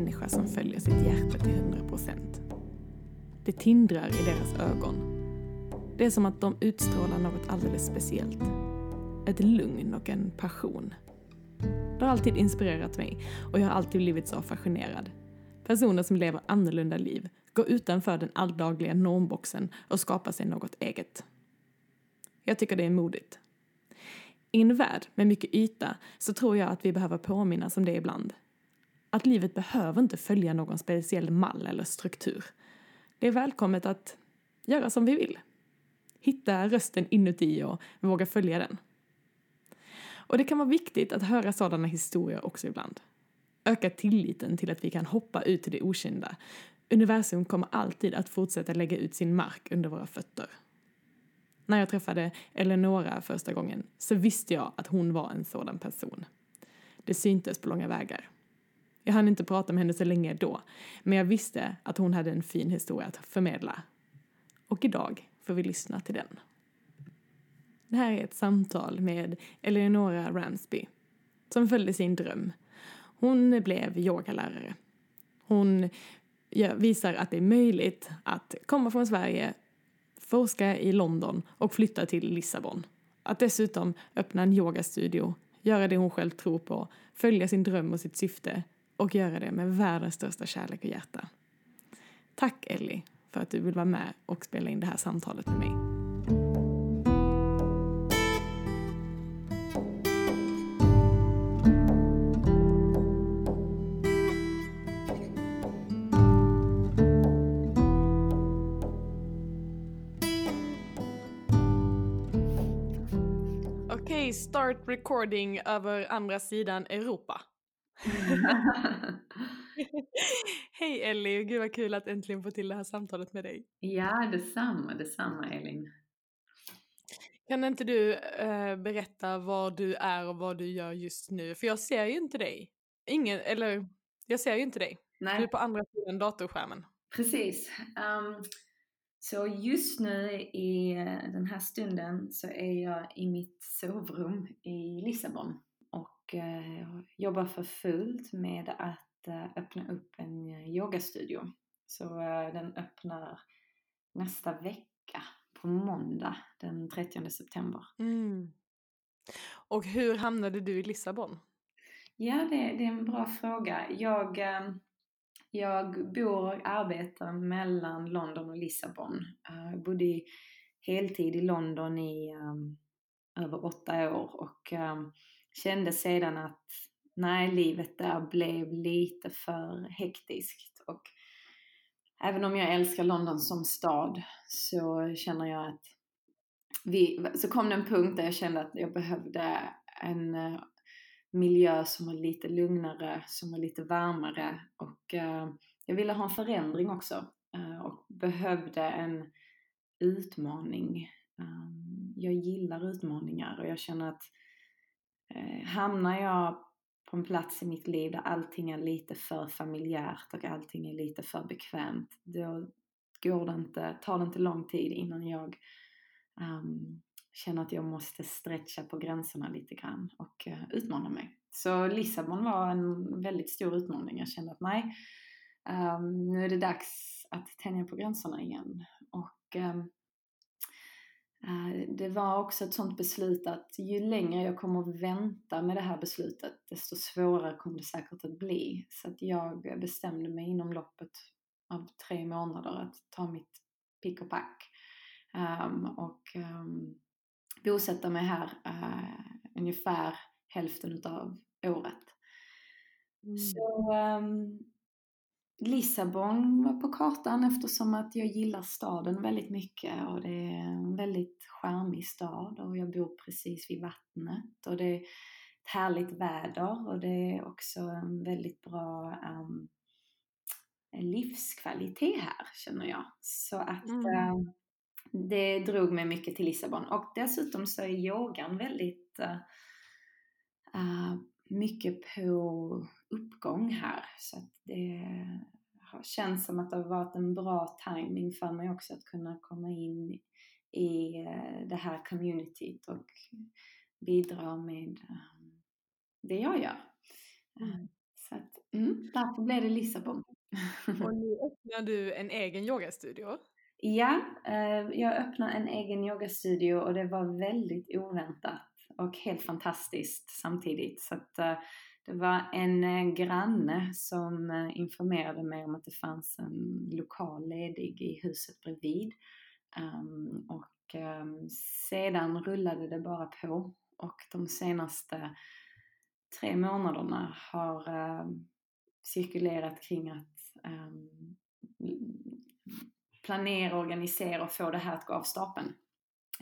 människa som följer sitt hjärta till 100%. Det tindrar i deras ögon. Det är som att de utstrålar något alldeles speciellt. Ett lugn och en passion. Det har alltid inspirerat mig och jag har alltid blivit så fascinerad. Personer som lever annorlunda liv, går utanför den alldagliga normboxen och skapar sig något eget. Jag tycker det är modigt. I en värld med mycket yta så tror jag att vi behöver påminnas om det ibland. Att livet behöver inte följa någon speciell mall eller struktur. Det är välkommet att göra som vi vill. Hitta rösten inuti och våga följa den. Och det kan vara viktigt att höra sådana historier också ibland. Öka tilliten till att vi kan hoppa ut till det okända. Universum kommer alltid att fortsätta lägga ut sin mark under våra fötter. När jag träffade Eleonora första gången så visste jag att hon var en sådan person. Det syntes på långa vägar. Jag hann inte prata med henne så länge då, men jag visste att hon hade en fin historia att förmedla. Och idag får vi lyssna till den. Det här är ett samtal med Eleonora Ransby som följde sin dröm. Hon blev yogalärare. Hon visar att det är möjligt att komma från Sverige, forska i London och flytta till Lissabon. Att dessutom öppna en yogastudio, göra det hon själv tror på, följa sin dröm och sitt syfte och göra det med världens största kärlek och hjärta. Tack Ellie för att du vill vara med och spela in det här samtalet med mig. Okej, okay, start recording över andra sidan Europa. Hej Ellie, gud vad kul att äntligen få till det här samtalet med dig. Ja, detsamma, detsamma Elin. Kan inte du äh, berätta vad du är och vad du gör just nu? För jag ser ju inte dig. Ingen, eller jag ser ju inte dig. Nej. Du är på andra sidan datorskärmen. Precis. Um, så just nu i eh, den här stunden så är jag i mitt sovrum i Lissabon och uh, jobbar för fullt med att uh, öppna upp en yogastudio. Så den öppnar nästa vecka på måndag den 30 september. Mm. Och hur hamnade du i Lissabon? Ja, det, det är en bra fråga. Jag jag bor och arbetar mellan London och Lissabon. Jag bodde heltid i London i um, över åtta år och um, kände sedan att nej, livet där blev lite för hektiskt. Och även om jag älskar London som stad så känner jag att vi, så kom det en punkt där jag kände att jag behövde en eh, miljö som var lite lugnare, som var lite varmare och eh, jag ville ha en förändring också eh, och behövde en utmaning. Ehm, jag gillar utmaningar och jag känner att eh, hamnar jag på en plats i mitt liv där allting är lite för familjärt och allting är lite för bekvämt, då går det inte, tar det inte lång tid innan jag um, känner att jag måste stretcha på gränserna lite grann och uh, utmana mig. Så Lissabon var en väldigt stor utmaning. Jag kände att nej, um, nu är det dags att tänja på gränserna igen. Och um, det var också ett sånt beslut att ju längre jag kommer att vänta med det här beslutet, desto svårare kommer det säkert att bli. Så att jag bestämde mig inom loppet av tre månader att ta mitt pick och pack um, och bosätta mig här uh, ungefär hälften utav året. Mm. Så um, Lissabon var på kartan eftersom att jag gillar staden väldigt mycket och det är en väldigt charmig stad och jag bor precis vid vattnet och det är ett härligt väder och det är också en väldigt bra um, livskvalitet här känner jag. Så att mm. um, det drog mig mycket till Lissabon och dessutom så är yogan väldigt uh, uh, mycket på uppgång här så att det har känts som att det har varit en bra timing för mig också att kunna komma in i uh, det här communityt och bidra med um, det jag gör. Mm. Så att Mm, därför blev det Lissabon. Och nu öppnar du en egen yogastudio. Ja, eh, jag öppnade en egen yogastudio och det var väldigt oväntat och helt fantastiskt samtidigt. Så att, eh, det var en eh, granne som eh, informerade mig om att det fanns en lokal ledig i huset bredvid. Ehm, och ehm, sedan rullade det bara på och de senaste tre månaderna har eh, cirkulerat kring att ehm, planera, organisera och få det här att gå av stapeln.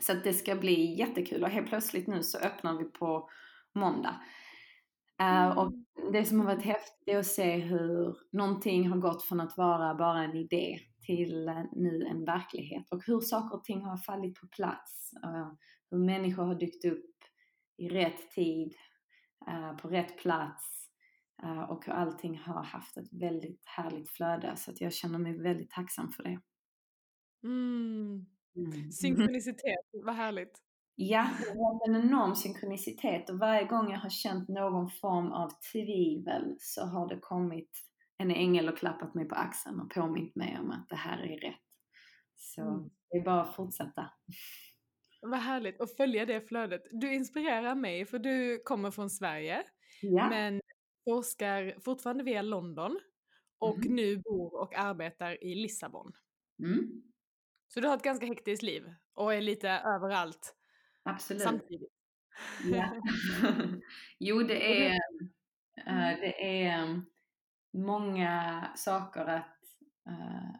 Så att det ska bli jättekul och helt plötsligt nu så öppnar vi på måndag. Uh, och det som har varit häftigt är att se hur någonting har gått från att vara bara en idé till uh, nu en verklighet och hur saker och ting har fallit på plats. Uh, hur människor har dykt upp i rätt tid, på rätt plats och hur allting har haft ett väldigt härligt flöde. Så att jag känner mig väldigt tacksam för det. Mm. Mm. Synkronicitet, vad härligt. Ja, det har en enorm synkronicitet och varje gång jag har känt någon form av tvivel så har det kommit en ängel och klappat mig på axeln och påmint mig om att det här är rätt. Så mm. det är bara att fortsätta. Vad härligt att följa det flödet. Du inspirerar mig för du kommer från Sverige ja. men forskar fortfarande via London och mm. nu bor och arbetar i Lissabon. Mm. Så du har ett ganska hektiskt liv och är lite överallt Absolut. samtidigt. Ja. jo, det är, det är många saker att äh,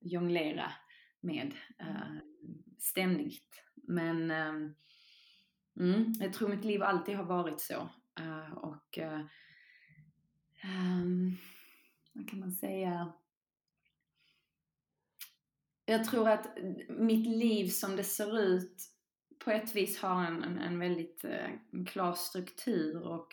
jonglera med äh, ständigt. Men äh, mm, jag tror mitt liv alltid har varit så. Och ähm, vad kan man säga? jag tror att mitt liv som det ser ut på ett vis har en, en, en väldigt eh, en klar struktur och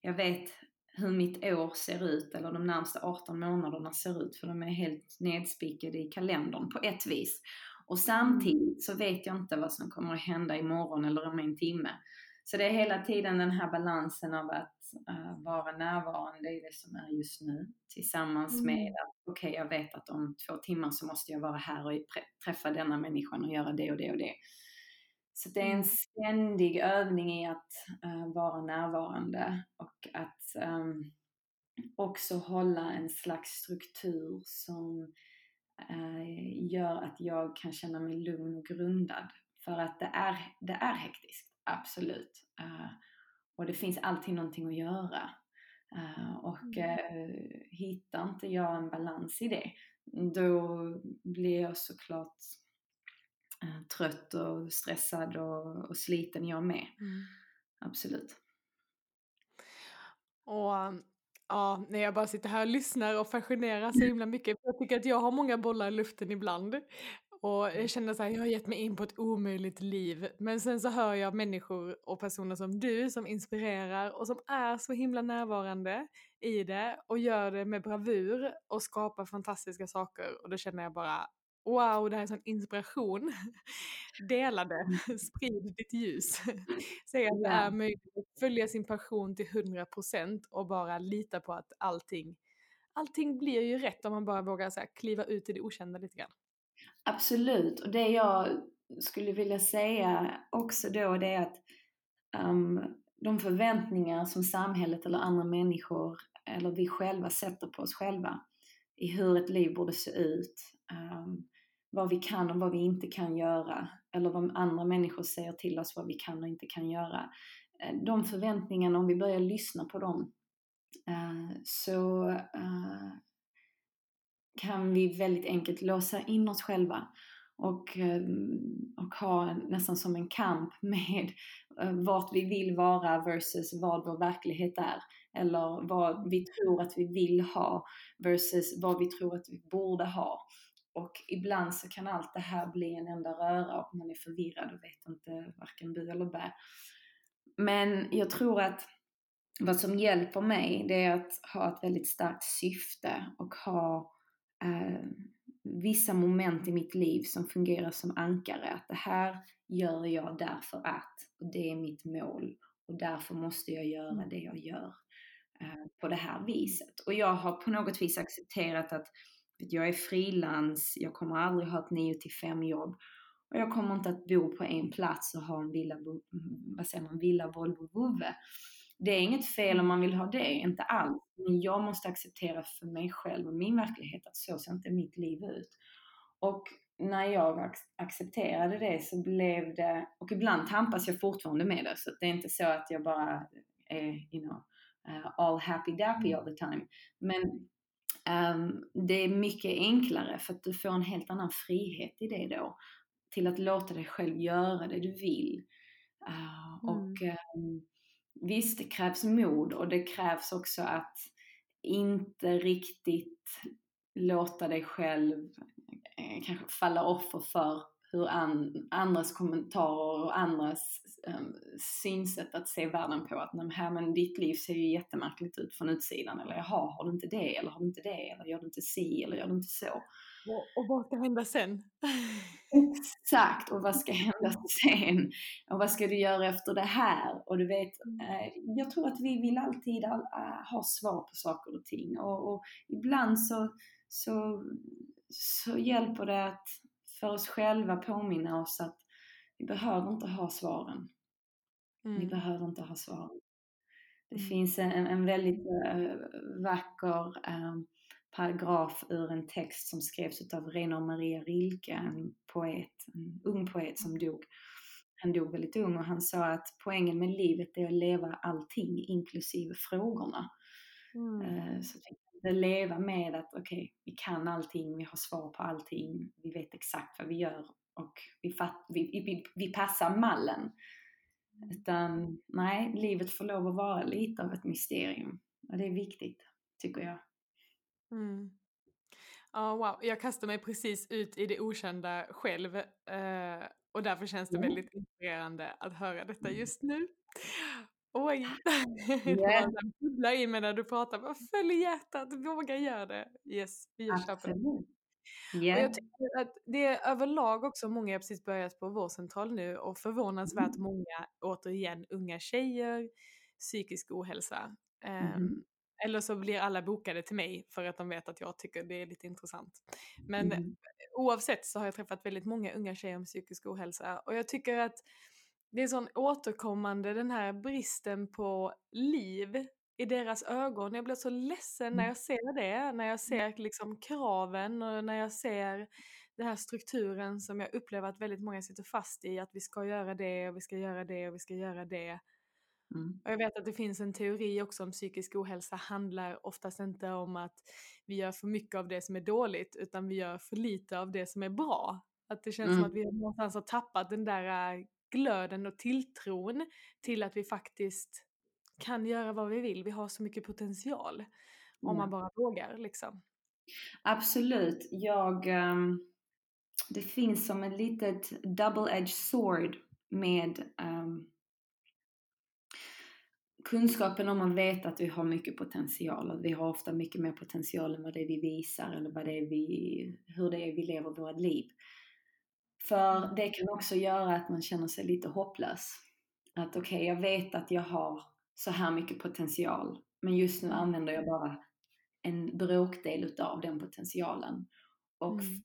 jag vet hur mitt år ser ut eller de närmsta 18 månaderna ser ut för de är helt nedspikade i kalendern på ett vis. Och samtidigt så vet jag inte vad som kommer att hända imorgon eller om en timme. Så det är hela tiden den här balansen av att uh, vara närvarande i det som är just nu tillsammans mm. med att okej, okay, jag vet att om två timmar så måste jag vara här och träffa denna människan och göra det och det och det. Så det är en mm. ständig övning i att uh, vara närvarande och att um, också hålla en slags struktur som uh, gör att jag kan känna mig lugn och grundad. För att det är, det är hektiskt absolut. Uh, och det finns alltid någonting att göra. Och uh, hittar inte jag en balans i det, då blir jag såklart trött och stressad och, och sliten jag med. Mm. Absolut. Och ja, när jag bara sitter här och lyssnar och fascineras så himla mycket. Jag tycker att jag har många bollar i luften ibland. Och jag känner så här, jag har gett mig in på ett omöjligt liv. Men sen så hör jag människor och personer som du som inspirerar och som är så himla närvarande i det och gör det med bravur och skapar fantastiska saker. Och då känner jag bara, wow, det här är sån inspiration. Dela det, mm. sprid ditt ljus. Säg att det är möjligt att följa sin passion till 100% och bara lita på att allting, allting blir ju rätt om man bara vågar så här, kliva ut i det okända lite grann. Absolut, och det jag skulle vilja säga också då det är att um, de förväntningar som samhället eller andra människor eller vi själva sätter på oss själva i hur ett liv borde se ut, um, vad vi kan och vad vi inte kan göra eller vad andra människor säger till oss vad vi kan och inte kan göra. Eh, de förväntningarna, om vi börjar lyssna på dem, eh, så eh, kan vi väldigt enkelt låsa in oss själva och, och ha nästan som en kamp med vart vi vill vara versus vad vår verklighet är. Eller vad vi tror att vi vill ha versus vad vi tror att vi borde ha. Och ibland så kan allt det här bli en enda röra och man är förvirrad och vet inte varken bu eller bä. Men jag tror att vad som hjälper mig det är att ha ett väldigt starkt syfte och ha eh, vissa moment i mitt liv som fungerar som ankare. Att det här gör jag därför att, och det är mitt mål och därför måste jag göra det jag gör. uh, på det här viset. Och jag har på något vis accepterat att jag är frilans, jag kommer aldrig ha ett 9 till 5 jobb. Och jag kommer inte att bo på en plats och ha en villa, vad säger man, villa, Volvo, vovve. Det är inget fel om man vill ha det, inte alls. Men jag måste acceptera för mig själv och min verklighet att så ser inte mitt liv ut. Och när jag accepterade det så blev det, och ibland tampas jag fortfarande med det, så det är inte så att jag bara är, you know, uh, all happy dappy all the time. Men det är mycket enklare för att du får en helt annan frihet i det då. Till att låta dig själv göra det du vill. Uh, mm. Och um, visst, det krävs mod och det krävs också att inte riktigt låta dig själv eh, kanske falla offer för hur an, andras kommentarer och andras synsätt att se världen på. Att här, men ditt liv ser ju jättemärkligt ut från utsidan. Eller jaha, har du inte det? Eller har du inte det? Eller gör du inte si? Eller gör du inte så? Och, och vad ska hända sen? Exakt, och vad ska hända sen? Och vad ska du göra efter det här? Och du vet, mm. eh, jag tror att vi vill alltid all, uh, ha svar på saker och ting. Och, och ibland så, så, så hjälper det att för oss själva påminna oss att vi behöver inte ha svaren. Mm. Vi behöver inte ha svaren. Det mm. finns en, en väldigt uh, vacker uh, paragraf ur en text som skrevs av Renar Maria Rilke, en poet, en ung poet som dog. Han dog väldigt ung och han sa att poängen med livet är att leva allting inklusive frågorna. Mm. Uh, så att leva med att okej, okay, vi kan allting, vi har svar på allting, vi vet exakt vad vi gör och vi, fatt, vi, vi, vi passar mallen. Utan nej, livet får lov att vara lite av ett mysterium. Och det är viktigt, tycker jag. Mm. Ja, wow. Jag kastar mig precis ut i det okända själv eh, och därför känns det mm. väldigt inspirerande att höra detta just nu. Oj! Yeah. det bubblar i mig när du pratar. Följ hjärtat, våga göra det. Yes, vi köper det. Yeah. Och jag tycker att det är överlag också många, jag precis börjat på vårdcentral nu och förvånansvärt mm. många, återigen, unga tjejer, psykisk ohälsa. Mm. Um, eller så blir alla bokade till mig för att de vet att jag tycker det är lite intressant. Men mm. oavsett så har jag träffat väldigt många unga tjejer med psykisk ohälsa och jag tycker att det är sån återkommande den här bristen på liv i deras ögon. Jag blir så ledsen när mm. jag ser det, när jag mm. ser liksom kraven och när jag ser den här strukturen som jag upplever att väldigt många sitter fast i, att vi ska göra det och vi ska göra det och vi ska göra det. Mm. Och jag vet att det finns en teori också om psykisk ohälsa handlar oftast inte om att vi gör för mycket av det som är dåligt utan vi gör för lite av det som är bra. Att det känns mm. som att vi någonstans har tappat den där äh, glöden och tilltron till att vi faktiskt kan göra vad vi vill. Vi har så mycket potential om mm. man bara vågar liksom. Absolut. Jag, um, det finns som ett litet double-edged sword med um, kunskapen om att veta att vi har mycket potential och vi har ofta mycket mer potential än vad det är vi visar eller vad det är vi, hur det är vi lever vårt liv. För mm. det kan också göra att man känner sig lite hopplös. Att okej, okay, jag vet att jag har så här mycket potential men just nu använder jag bara en bråkdel utav den potentialen. Och, mm.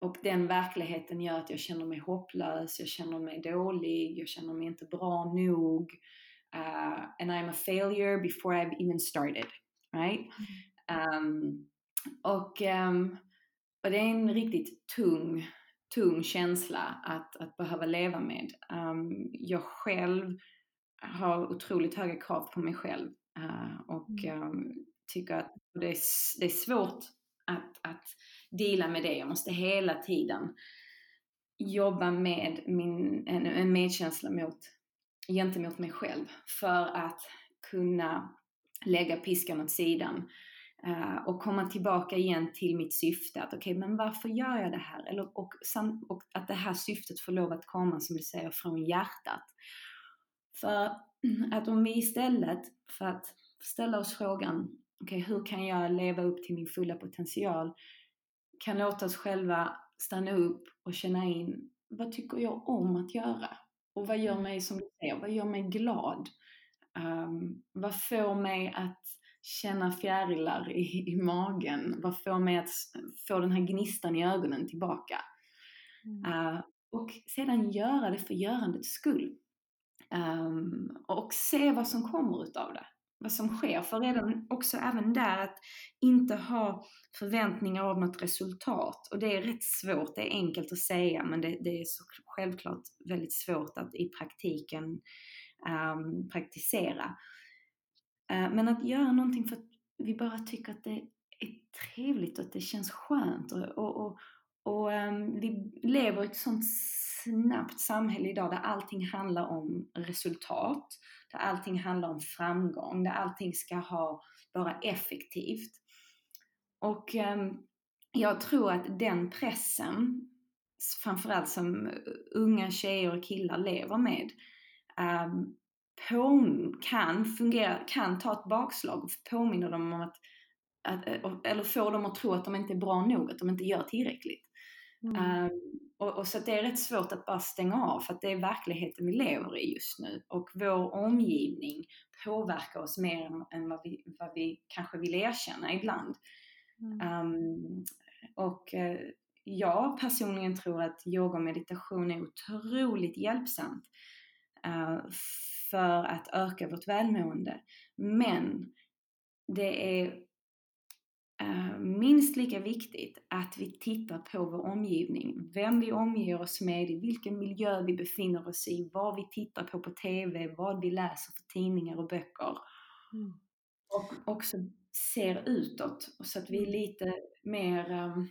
och den verkligheten gör att jag känner mig hopplös, jag känner mig dålig, jag känner mig inte bra nog uh, and I'm a failure before I've even started. Right? Um, och, um, och det är en riktigt tung, tung känsla att, att behöva leva med. Um, jag själv har otroligt höga krav på mig själv uh, och um, tycker att det är, det är svårt att, att dela med det. Jag måste hela tiden jobba med min, en, en medkänsla mot gentemot mig själv för att kunna lägga piskan åt sidan uh, och komma tillbaka igen till mitt syfte. Att okej, okay, men varför gör jag det här? Eller, och, och att det här syftet får lov att komma, som du säger, från hjärtat. För att om vi istället för att ställa oss frågan, okej, okay, hur kan jag leva upp till min fulla potential? Kan låta oss själva stanna upp och känna in, vad tycker jag om att göra? Och vad gör mig, som du säger, vad gör mig glad? Um, vad får mig att känna fjärilar i, i magen? Vad får mig att få den här gnistan i ögonen tillbaka? Mm. Uh, och sedan göra det för görandets skull. Um, och se vad som kommer utav det. Vad som sker. För redan också även där att inte ha förväntningar av något resultat. Och det är rätt svårt, det är enkelt att säga men det, det är så självklart väldigt svårt att i praktiken um, praktisera. Uh, men att göra någonting för att vi bara tycker att det är trevligt och att det känns skönt och, och, och, och um, vi lever i ett sånt snabbt samhälle idag där allting handlar om resultat, där allting handlar om framgång, där allting ska ha, vara effektivt. Och um, jag tror att den pressen, framförallt som unga tjejer och killar lever med, på, kan fungera, kan ta ett bakslag och påminna dem om att, att, eller få dem att tro att de inte är bra nog, att de inte gör tillräckligt. Mm. Um, och, och, så det är rätt svårt att bara stänga av för att det är verkligheten vi lever i just nu. Och vår omgivning påverkar oss mer än, vad, vi, vad vi kanske vill erkänna ibland. Mm. Um, och uh, jag personligen tror att yoga och meditation är otroligt hjälpsamt uh, för att öka vårt välmående. Men det är minst lika viktigt att vi tittar på vår omgivning. Vem vi omger oss med, i vilken miljö vi befinner oss i, vad vi tittar på på TV, vad vi läser för tidningar och böcker. Mm. Och också ser utåt så att vi är lite mer um,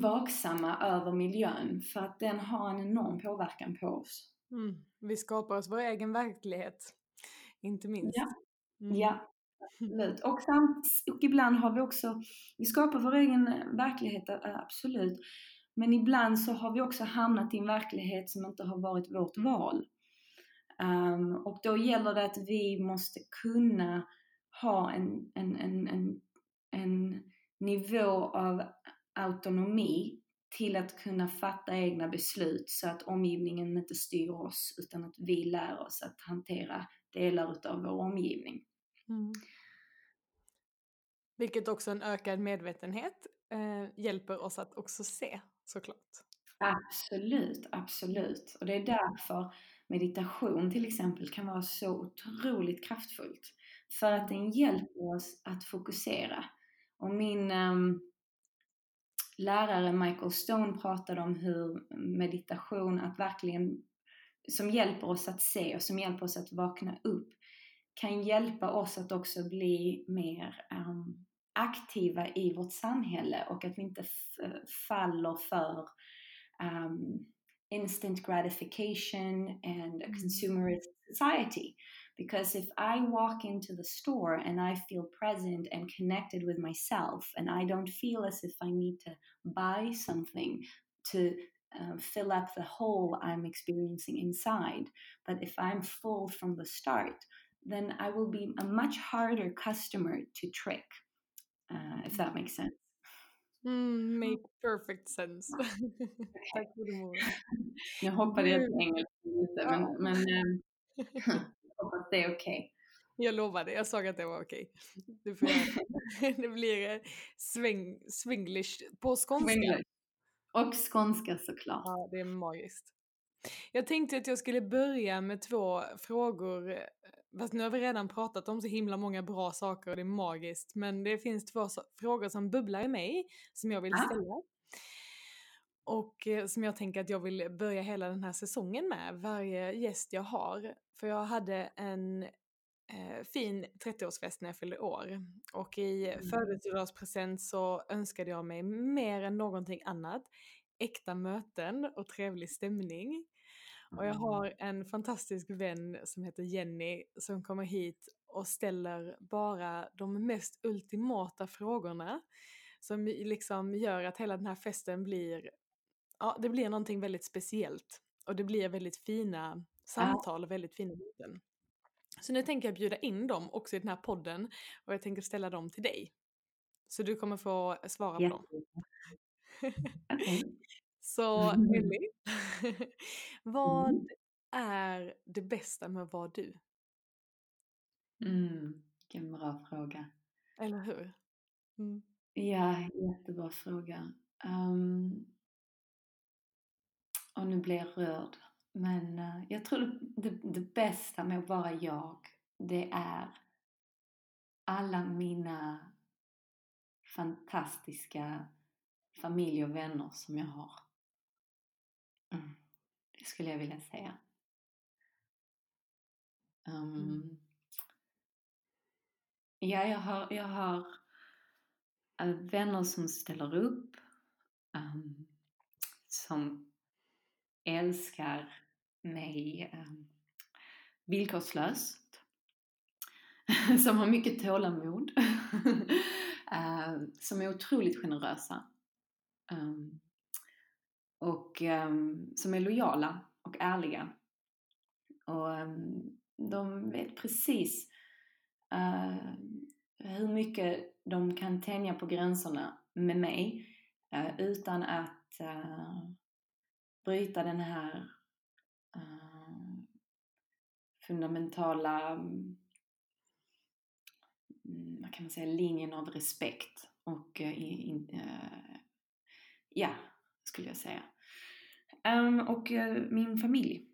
vaksamma över miljön för att den har en enorm påverkan på oss. Mm. Vi skapar oss vår egen verklighet, inte minst. Ja, mm. ja absolut. Och, samt, och ibland har vi också, vi skapar vår egen verklighet, eh, absolut. Men ibland så har vi också hamnat i en verklighet som inte har varit vårt val. Um, och då gäller det att vi måste kunna ha en, en, en, en, en nivå av autonomi till att kunna fatta egna beslut så att omgivningen inte styr oss utan att vi lär oss att hantera delar utav vår omgivning. Mm. Vilket också en ökad medvetenhet eh, hjälper oss att också se såklart. Absolut, absolut. Och det är därför meditation till exempel kan vara så otroligt kraftfullt. För att den hjälper oss att fokusera. Och min um, lärare Michael Stone pratade om hur meditation, att verkligen, som hjälper oss att se och som hjälper oss att vakna upp, kan hjälpa oss att också bli mer um, aktiva i vårt samhälle och att vi inte faller för um, instant gratification and a mm. consumerist society. Because if I walk into the store and I feel present and connected with myself, and I don't feel as if I need to buy something to uh, fill up the hole I'm experiencing inside, but if I'm full from the start, then I will be a much harder customer to trick, uh, if that makes sense. Mm, make perfect sense. Tack för det Jag hoppade helt engelska lite, men, ja. men ähm, hoppas det är okej. Okay. Jag lovade, jag sa att det var okej. Okay. Det, blir eh, sväng, swinglish på skånska. Swinglish. Och skånska såklart. Ja, det är magiskt. Jag tänkte att jag skulle börja med två frågor. Fast nu har vi redan pratat om så himla många bra saker och det är magiskt. Men det finns två frågor som bubblar i mig som jag vill ställa. Och eh, som jag tänker att jag vill börja hela den här säsongen med, varje gäst jag har. För jag hade en eh, fin 30-årsfest när jag fyllde år. Och i mm. födelsedagspresent så önskade jag mig mer än någonting annat äkta möten och trevlig stämning. Och jag har en fantastisk vän som heter Jenny som kommer hit och ställer bara de mest ultimata frågorna som liksom gör att hela den här festen blir ja, det blir någonting väldigt speciellt. Och det blir väldigt fina samtal och väldigt fina möten. Så nu tänker jag bjuda in dem också i den här podden och jag tänker ställa dem till dig. Så du kommer få svara på dem. Så Ellie, vad mm. är det bästa med att vara du? Mm, vilken bra fråga. Eller hur? Mm. Ja, jättebra fråga. Um, och nu blir jag rörd. Men uh, jag tror det, det bästa med att vara jag, det är alla mina fantastiska familj och vänner som jag har. Mm. Det skulle jag vilja säga. Um, ja, jag har, jag har äh, vänner som ställer upp, um, som älskar mig um, villkorslöst, som har mycket tålamod, uh, som är otroligt generösa um, och ehm, som är lojala och ärliga. Och ehm, de vet precis uh, hur mycket de kan tänja på gränserna med mig uh, utan att uh, bryta den här fundamentala mm, vad kan man säga, linjen av respekt och in, ja, skulle jag säga. Um, och eh, min familj.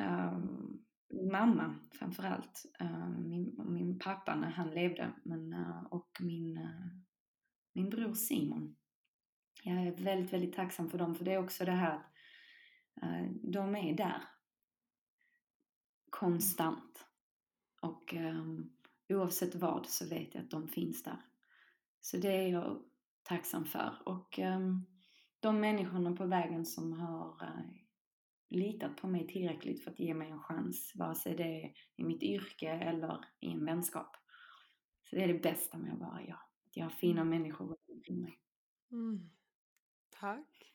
Um, min mamma framförallt. Uh, min, min pappa när han levde men, uh, och min, uh, min bror Simon. Jag är väldigt, väldigt tacksam för dem för det är också det här att de är där. Konstant. Och um, oavsett vad så vet jag att de finns där. Så det är jag tacksam för. Och um, de människorna på vägen som har litat på mig tillräckligt för att ge mig en chans, vare sig det är i mitt yrke eller i en vänskap. Så det är det bästa med att vara jag. Att jag har fina mm. människor runt omkring mig. Mm. Tack.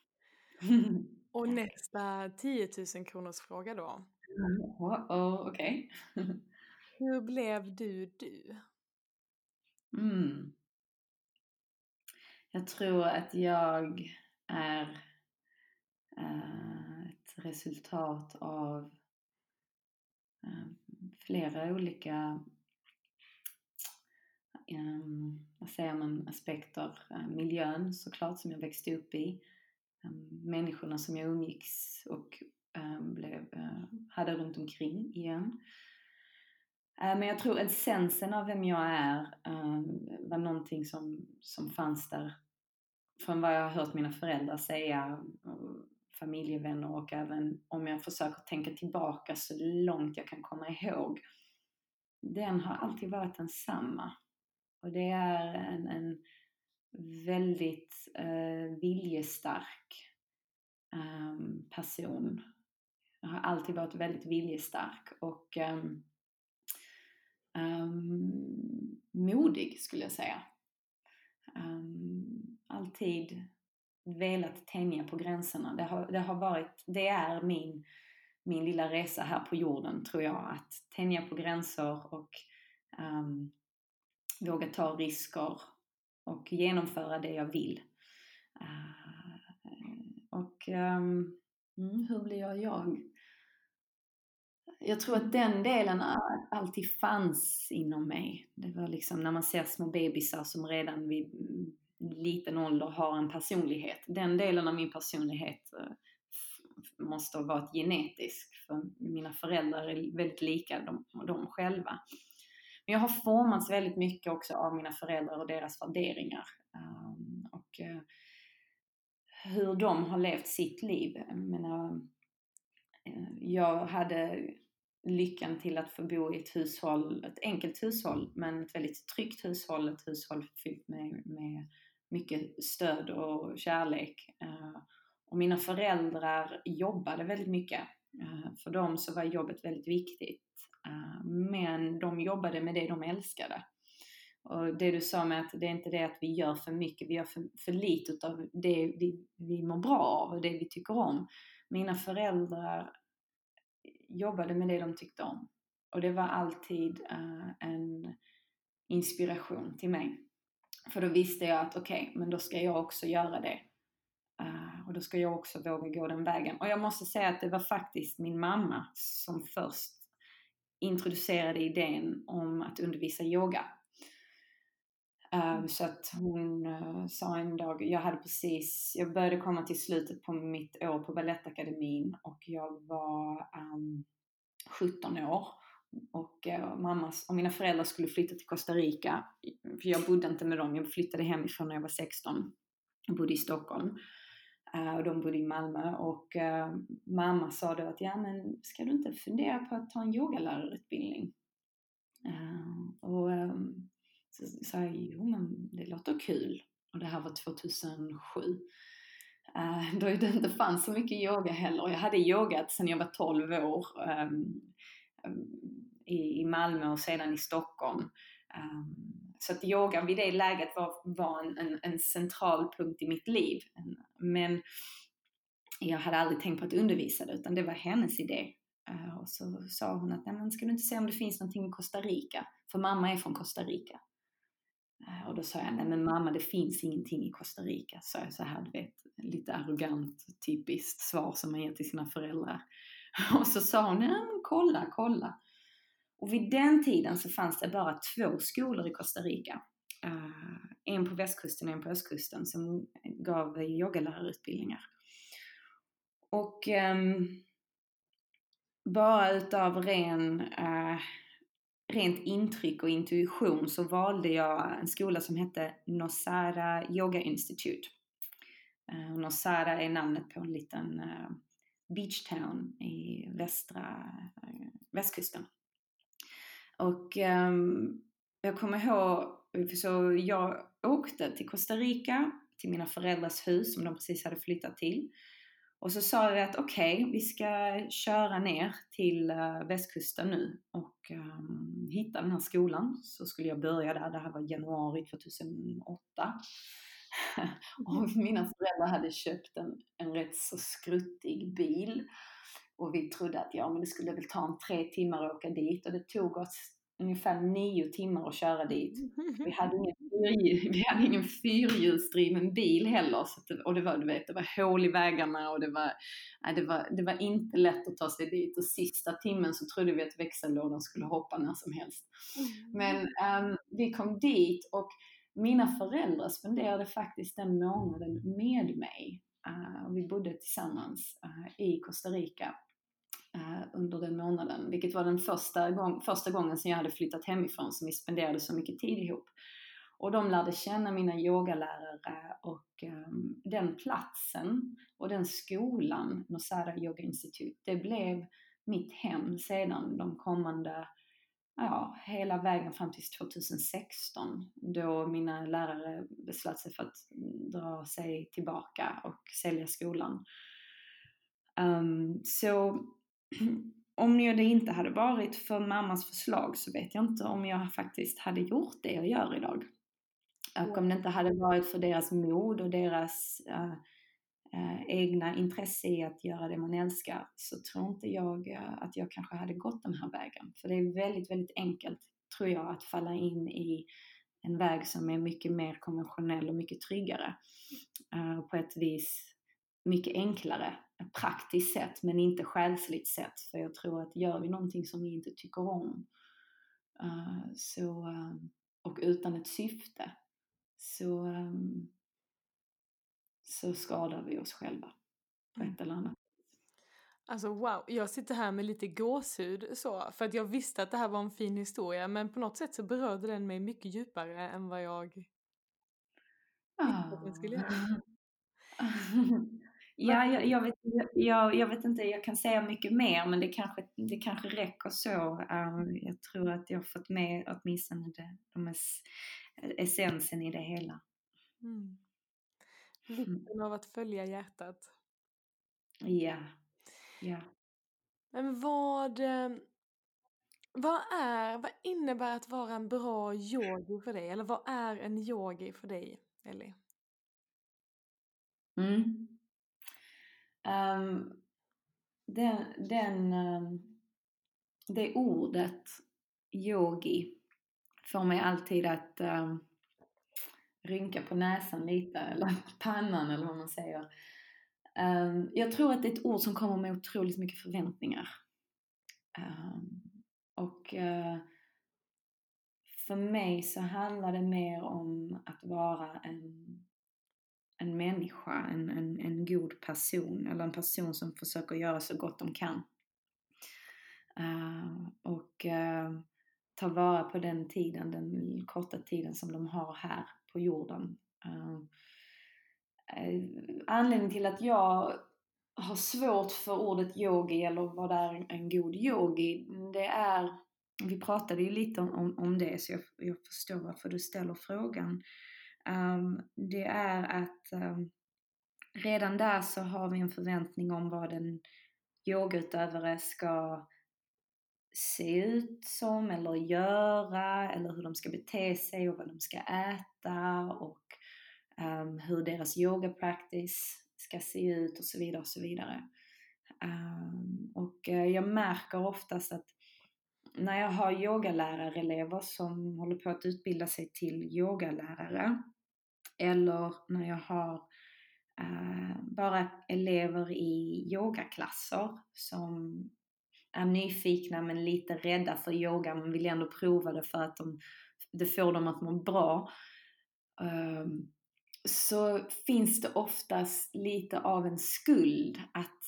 Och nästa 10 000 kronors fråga då. Oh, oh, Okej. Okay. Hur blev du du? Mm. Jag tror att jag är eh, ett resultat av eh, flera olika ehm, vad säger man, aspekter. Eh, miljön såklart som jag växte upp i. Ehm, människorna som jag umgicks och ehm, blev, hade runt omkring igen. Men jag tror essensen av vem jag är var någonting som, som fanns där från vad jag har hört mina föräldrar säga mm, familjevänner och även om jag försöker tänka tillbaka så långt jag kan komma ihåg. Den har alltid varit densamma. Och det är en, en väldigt eh, viljestark eh, person. Jag har alltid varit väldigt viljestark och eh, modig skulle jag säga. Um, alltid velat tänja på gränserna. Det har, det har varit, det är min, min lilla resa här på jorden tror jag, att tänja på gränser och um, våga ta risker och genomföra det jag vill. Uh, och um, hur blir jag jag? Jag tror att den delen alltid fanns inom mig. Det var liksom när man ser små bebisar som redan vid mm, liten ålder har en personlighet. Den delen av min personlighet eh, måste ha varit genetisk, för mina föräldrar är väldigt lika de, de själva. Men jag har formats väldigt mycket också av mina föräldrar och deras värderingar. Ehm, och eh, hur de har levt sitt liv. Jag, menar, eh, jag hade lyckan till att få bo i ett hushåll, ett enkelt hushåll, men ett väldigt tryggt hushåll, ett hushåll fyllt med, med mycket stöd och kärlek. Eh, och mina föräldrar jobbade väldigt mycket. Eh, för dem så var jobbet väldigt viktigt. Eh, men de jobbade med det de älskade. Och det du sa med att det är inte det att vi gör för mycket, vi gör för, för lite av det vi, vi mår bra av och det vi tycker om. Mina föräldrar jobbade med det de tyckte om. Och det var alltid eh, en inspiration till mig. För då visste jag att okej, okay, men då ska jag också göra det. Uh, och då ska jag också våga gå den vägen. Och jag måste säga att det var faktiskt min mamma som först introducerade idén om att undervisa yoga. Uh, så att hon uh, sa en dag, jag hade precis, jag började komma till slutet på mitt år på Balettakademin och jag var um, 17 år och uh, mammas och mina föräldrar skulle flytta till Costa Rica. För jag bodde inte med dem, jag flyttade hemifrån när jag var 16. Jag bodde i Stockholm. Uh, och de bodde i Malmö och mamma sa då att ja men ska du inte fundera på att ta en yogalärarutbildning? Uh, och um, så sa jag jo men det låter kul. Och det här var 2007. Eh, då det inte fanns så mycket yoga heller. Jag hade yogat sedan jag var 12 år um, i, i Malmö och sedan i Stockholm. Um, så att yoga vid det läget var, var en, en, en, central punkt i mitt liv. Men jag hade aldrig tänkt på att undervisa det utan det var hennes idé. Uh, och så sa hon att, men ska du inte se om det finns någonting i Costa Rica? För mamma är från Costa Rica. Eh, och då sa jag, nej men mamma det finns ingenting i Costa Rica. Så jag så här, du vet, lite arrogant, typiskt svar som man ger till sina föräldrar. Och så sa hon, nej men kolla, kolla. Och vid den tiden så fanns det bara två skolor i Costa Rica. Uh, en på västkusten och en på östkusten som gav yogalärarutbildningar. Och um, bara utav ren, uh, rent intryck och intuition så valde jag en skola som hette Nosara Yoga Institute. Uh, Nosara är namnet på en liten eh, uh, beachtown i västra eh, västkusten. Och um, jag kommer ihåg, så jag åkte till Costa Rica, till mina föräldrars hus som de precis hade flyttat till. Och så sa vi att okej, okay, vi ska köra ner till uh, västkusten nu och um, hitta den här skolan. Så skulle jag börja där, det här var januari 2008. och mina föräldrar hade köpt en, en rätt så skruttig bil. Och vi trodde att ja, men det skulle väl ta en tre timmar att åka dit och det tog oss ungefär nio timmar att köra dit. Vi hade ingen, vi hade ingen fyrhjulsdriven bil heller så det, och det var, du vet, det var hål i vägarna och det var, nej, det, var, det var inte lätt att ta sig dit och sista timmen så trodde vi att växellådan skulle hoppa när som helst. Mm. Men um, vi kom dit och mina föräldrar spenderade faktiskt den månaden med mig. Uh, vi bodde tillsammans uh, i Costa Rica Eh, under den månaden, vilket var den första, gång, första gången som jag hade flyttat hemifrån som vi spenderade så mycket tid ihop. Och de lärde känna mina yogalärare och um, den platsen och den skolan, Nosada Yoga Institute, det blev mitt hem sedan de kommande, ja, hela vägen fram till 2016 då mina lärare beslöt sig för att dra sig tillbaka och sälja skolan. Um, så om det inte hade varit för mammas förslag så vet jag inte om jag faktiskt hade gjort det jag gör idag. Och om det inte hade varit för deras mod och deras äh, äh, egna intresse i att göra det man älskar så tror inte jag äh, att jag kanske hade gått den här vägen. För det är väldigt, väldigt enkelt tror jag att falla in i en väg som är mycket mer konventionell och mycket tryggare. på ett vis mycket enklare praktiskt sätt men inte själsligt sätt. För jag tror att gör vi någonting som vi inte tycker om så, och utan ett syfte så, um, så skadar vi oss själva på ett eller annat Alltså wow, jag sitter här med lite gåshud så, för att jag visste att det här var en fin historia men på något sätt så berörde den mig mycket djupare än vad jag ah. skulle göra. Ja, jag, jag, vet, jag, jag vet inte, jag kan säga mycket mer men det kanske, det kanske räcker så. Um, jag tror att jag har fått med åtminstone det, de essensen i det hela. Mm. Vikten av att följa hjärtat. Ja. ja. Men vad, ehm, vad, är, vad innebär att vara en bra yogi för dig? Eller vad är en yogi för dig, Ellie? Mm. Um, den, den, um, det ordet yogi får mig alltid att um, rynka på näsan lite, eller pannan eller vad man säger. Um, jag tror att det är ett ord som kommer med otroligt mycket förväntningar. Um, och uh, för mig så handlar det mer om att vara en, en människa, en, en, en god person eller en person som försöker göra så gott de kan. Uh, och uh, ta vara på den tiden, den korta tiden som de har här på jorden. Eh, eh, anledningen till att jag har svårt för ordet yogi eller vad är en god yogi, det är, vi pratade ju lite om, om det så jag, jag förstår varför du ställer frågan. Um, det är att um, redan där så har vi en förväntning om vad en yogautövare ska se ut som eller göra eller hur de ska bete sig och vad de ska äta och um, hur deras yoga practice ska se ut och så vidare och så vidare. Um, och uh, jag märker oftast att när jag har yogalärarelever som håller på att utbilda sig till yogalärare eller när jag har uh, bara elever i yogaklasser som är nyfikna men lite rädda för yoga men vill ändå prova det för att de, det får dem att må bra. Um, så finns det oftast lite av en skuld att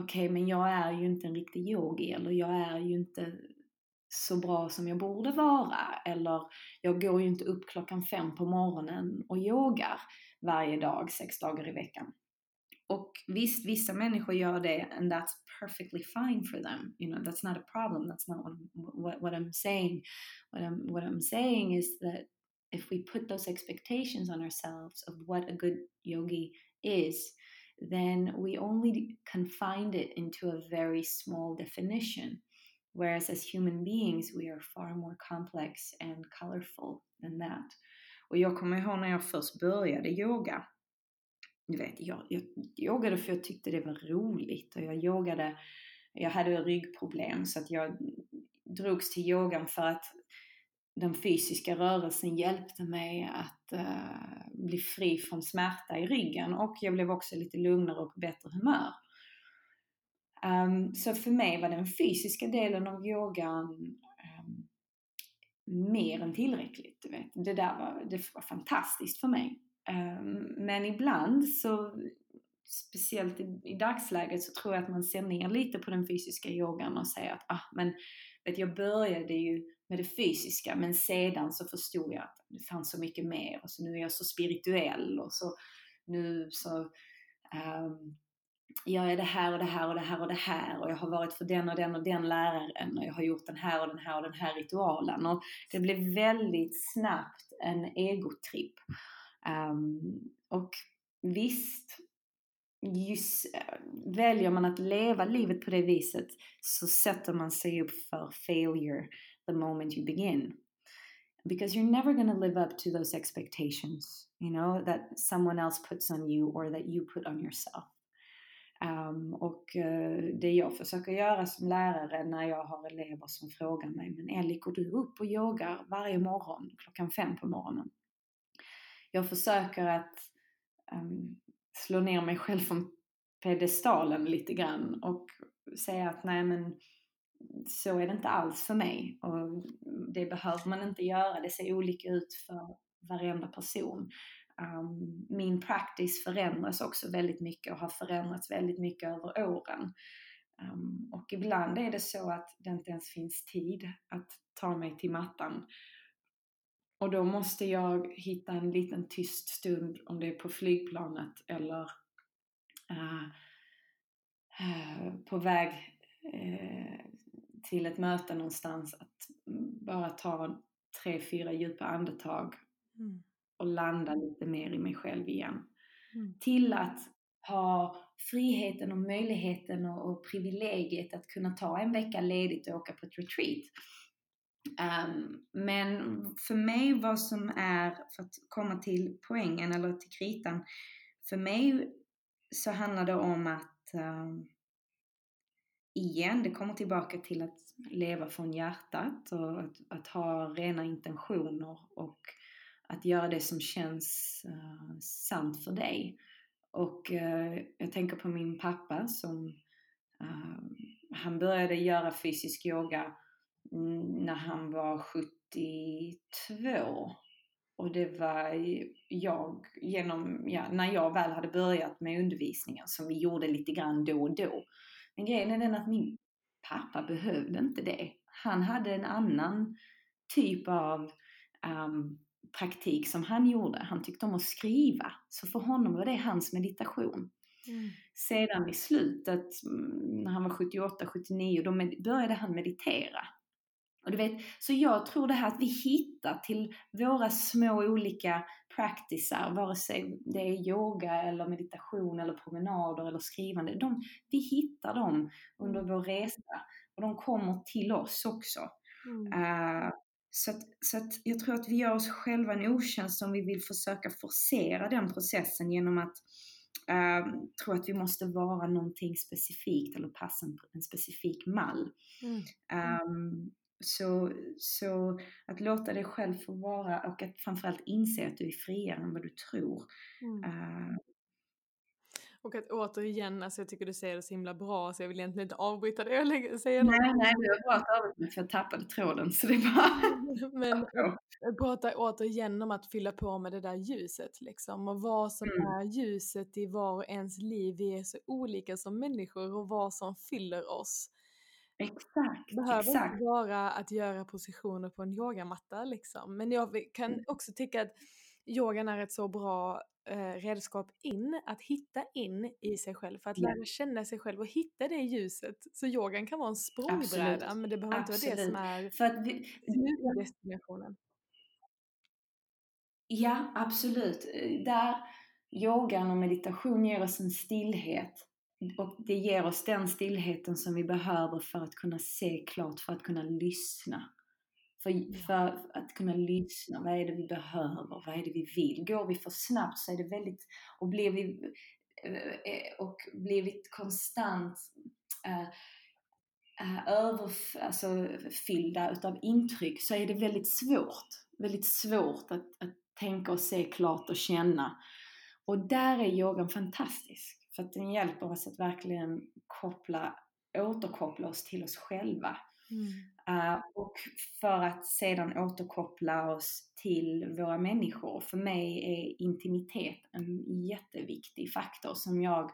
okej, okay, men jag är ju inte en riktig yogi eller jag är ju inte så bra som jag borde vara eller jag går ju inte upp klockan fem på morgonen och yogar varje dag, sex dagar i veckan. Och visst, vissa människor gör det and that's perfectly fine for them. You know, that's not a problem. That's not what, what, what I'm saying. What I'm, what I'm saying is that if we put those expectations on ourselves of what a good yogi is, then we only confine it into a very small definition. Whereas as human beings, we are far more complex and colorful than that. Och jag kommer ihåg när jag först började yoga. Du vet, jag, jag yogade för jag tyckte det var roligt och jag yogade, jag hade ryggproblem så att jag drogs till yogan för att den fysiska rörelsen hjälpte mig att uh, bli fri från smärta i ryggen och jag blev också lite lugnare och på bättre humör. Um, så för mig var den fysiska delen av yogan um, mer än tillräckligt. Du vet. Det där var, det var fantastiskt för mig. Ehm, men ibland så, speciellt i, i dagsläget, så tror jag att man ser ner lite på den fysiska yogan och säger att ah, men vet, jag började ju med det fysiska men sedan så förstod jag att det fanns så mycket mer och så nu är jag så spirituell och så nu så um, gör jag det här och det här och det här och det här och jag har varit för den och den och den läraren och jag har gjort den här och den här och den här ritualen och det blev väldigt snabbt en egotripp. Um, och visst, just, eh, väljer man att leva livet på det viset så sätter man sig upp för failure the moment you begin. Because you're never going to live up to those expectations, you know, that someone else puts on you or that you put on yourself. Um, och uh, det jag försöker göra som lärare när jag har elever som frågar mig, men Ellie, går du upp och yogar varje morgon klockan fem på morgonen? Jag försöker att um, slå ner mig själv från pedestalen lite grann och säga att nej men så är det inte alls för mig och det behöver man inte göra. Det ser olika ut för varenda person. Um, min practice förändras också väldigt mycket och har förändrats väldigt mycket över åren. Um, och ibland är det så att det inte ens finns tid att ta mig till mattan. Och då måste jag hitta en liten tyst stund om det är på flygplanet eller uh, uh, på väg uh, till ett möte någonstans att bara ta tre, fyra djupa andetag mm. och landa lite mer i mig själv igen. Mm. Till att ha friheten och möjligheten och, och, privilegiet att kunna ta en vecka ledigt och åka på ett retreat. Um, men för mig vad som är, för att komma till poängen eller till kritan, för mig så handlar det om att um, igen, det kommer tillbaka till att leva från hjärtat och att, att ha rena intentioner och att göra det som känns uh, sant för dig. Och uh, jag tänker på min pappa som uh, han började göra fysisk yoga när han var 72 två. Och det var jag genom, ja, när jag väl hade börjat med undervisningen som vi gjorde lite grann då och då. Men grejen är den att min pappa behövde inte det. Han hade en annan typ av um, praktik som han gjorde. Han tyckte om att skriva. Så för honom var det hans meditation. Mm. Sedan i slutet, mm, när han var 78-79, då började han meditera. Och du vet, så jag tror det här att vi hittar till våra små olika practicer, vare sig det är yoga eller meditation eller promenader eller skrivande. De, vi hittar dem under vår resa och de kommer till oss också. Mm. Uh, så, att, så att jag tror att vi gör oss själva en otjänst om vi vill försöka forcera den processen genom att uh, tro att vi måste vara någonting specifikt eller passa en, en specifik mall. Mm. Um, så, så att låta dig själv få vara och att framförallt inse att du är friare än vad du tror. Mm. Uh, och att återigen, alltså jag tycker du säger det så himla bra så jag vill egentligen inte avbryta det och säga Nej, något. nej, det var bra att avbryta för jag tappade tråden så det är bara... Men prata återigen om att fylla på med det där ljuset liksom och vad som mm. är ljuset i var och ens liv. Vi är så olika som människor och vad som fyller oss. Exakt, behöver exakt. inte vara att göra positioner på en yogamatta liksom. Men jag kan mm. också tycka att yogan är ett så bra eh, redskap in, att hitta in i sig själv, för att lära känna sig själv och hitta det ljuset. Så yogan kan vara en språngbräda, men det behöver Absolut. inte vara det som är för att vi, destinationen. Ja, absolut. Där yogan och meditation ger oss en stillhet och det ger oss den stillheten som vi behöver för att kunna se klart, för att kunna lyssna. För, för, att kunna lyssna, vad är det vi behöver, vad är det vi vill? Går vi för snabbt så är det väldigt, och blir vi, eh, och blir vi konstant äh, äh, överfyllda alltså, utav intryck så är det väldigt svårt, väldigt svårt att, att tänka och se klart och känna. Och där är yogan fantastisk. För att den hjälper oss att verkligen koppla, återkoppla oss till oss själva. Mm. Uh, och för att sedan återkoppla oss till våra människor. För mig är intimitet en jätteviktig faktor som jag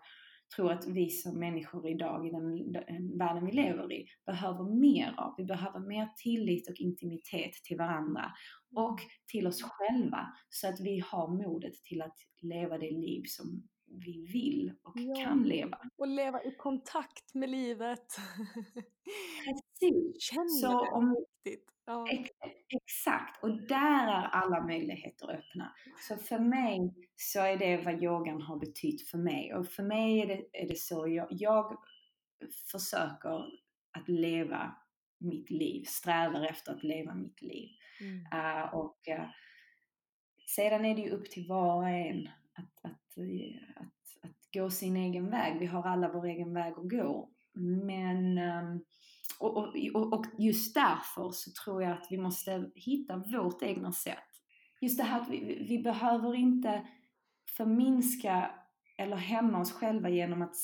tror att vi som människor idag i den, den världen vi lever i behöver mer av. Vi behöver mer tillit och intimitet till varandra och till oss själva så att vi har modet till att leva det liv som vi vill och ja. kan leva. Och leva i kontakt med livet. Precis. Känner så det om, riktigt. Ja. Ex, exakt, och där är alla möjligheter öppna. Så för mig så är det vad yogan har betytt för mig. Och för mig är det, är det så, jag, jag försöker att leva mitt liv, strävar efter att leva mitt liv. Mm. Uh, och uh, sedan är det ju upp till var och en att, att, att, att gå sin egen väg. Vi har alla vår egen väg att gå. Men ehm, och, och, och, just därför så tror jag att vi måste hitta vårt egna sätt. Just det här att vi, vi behöver inte förminska eller hämma oss själva genom att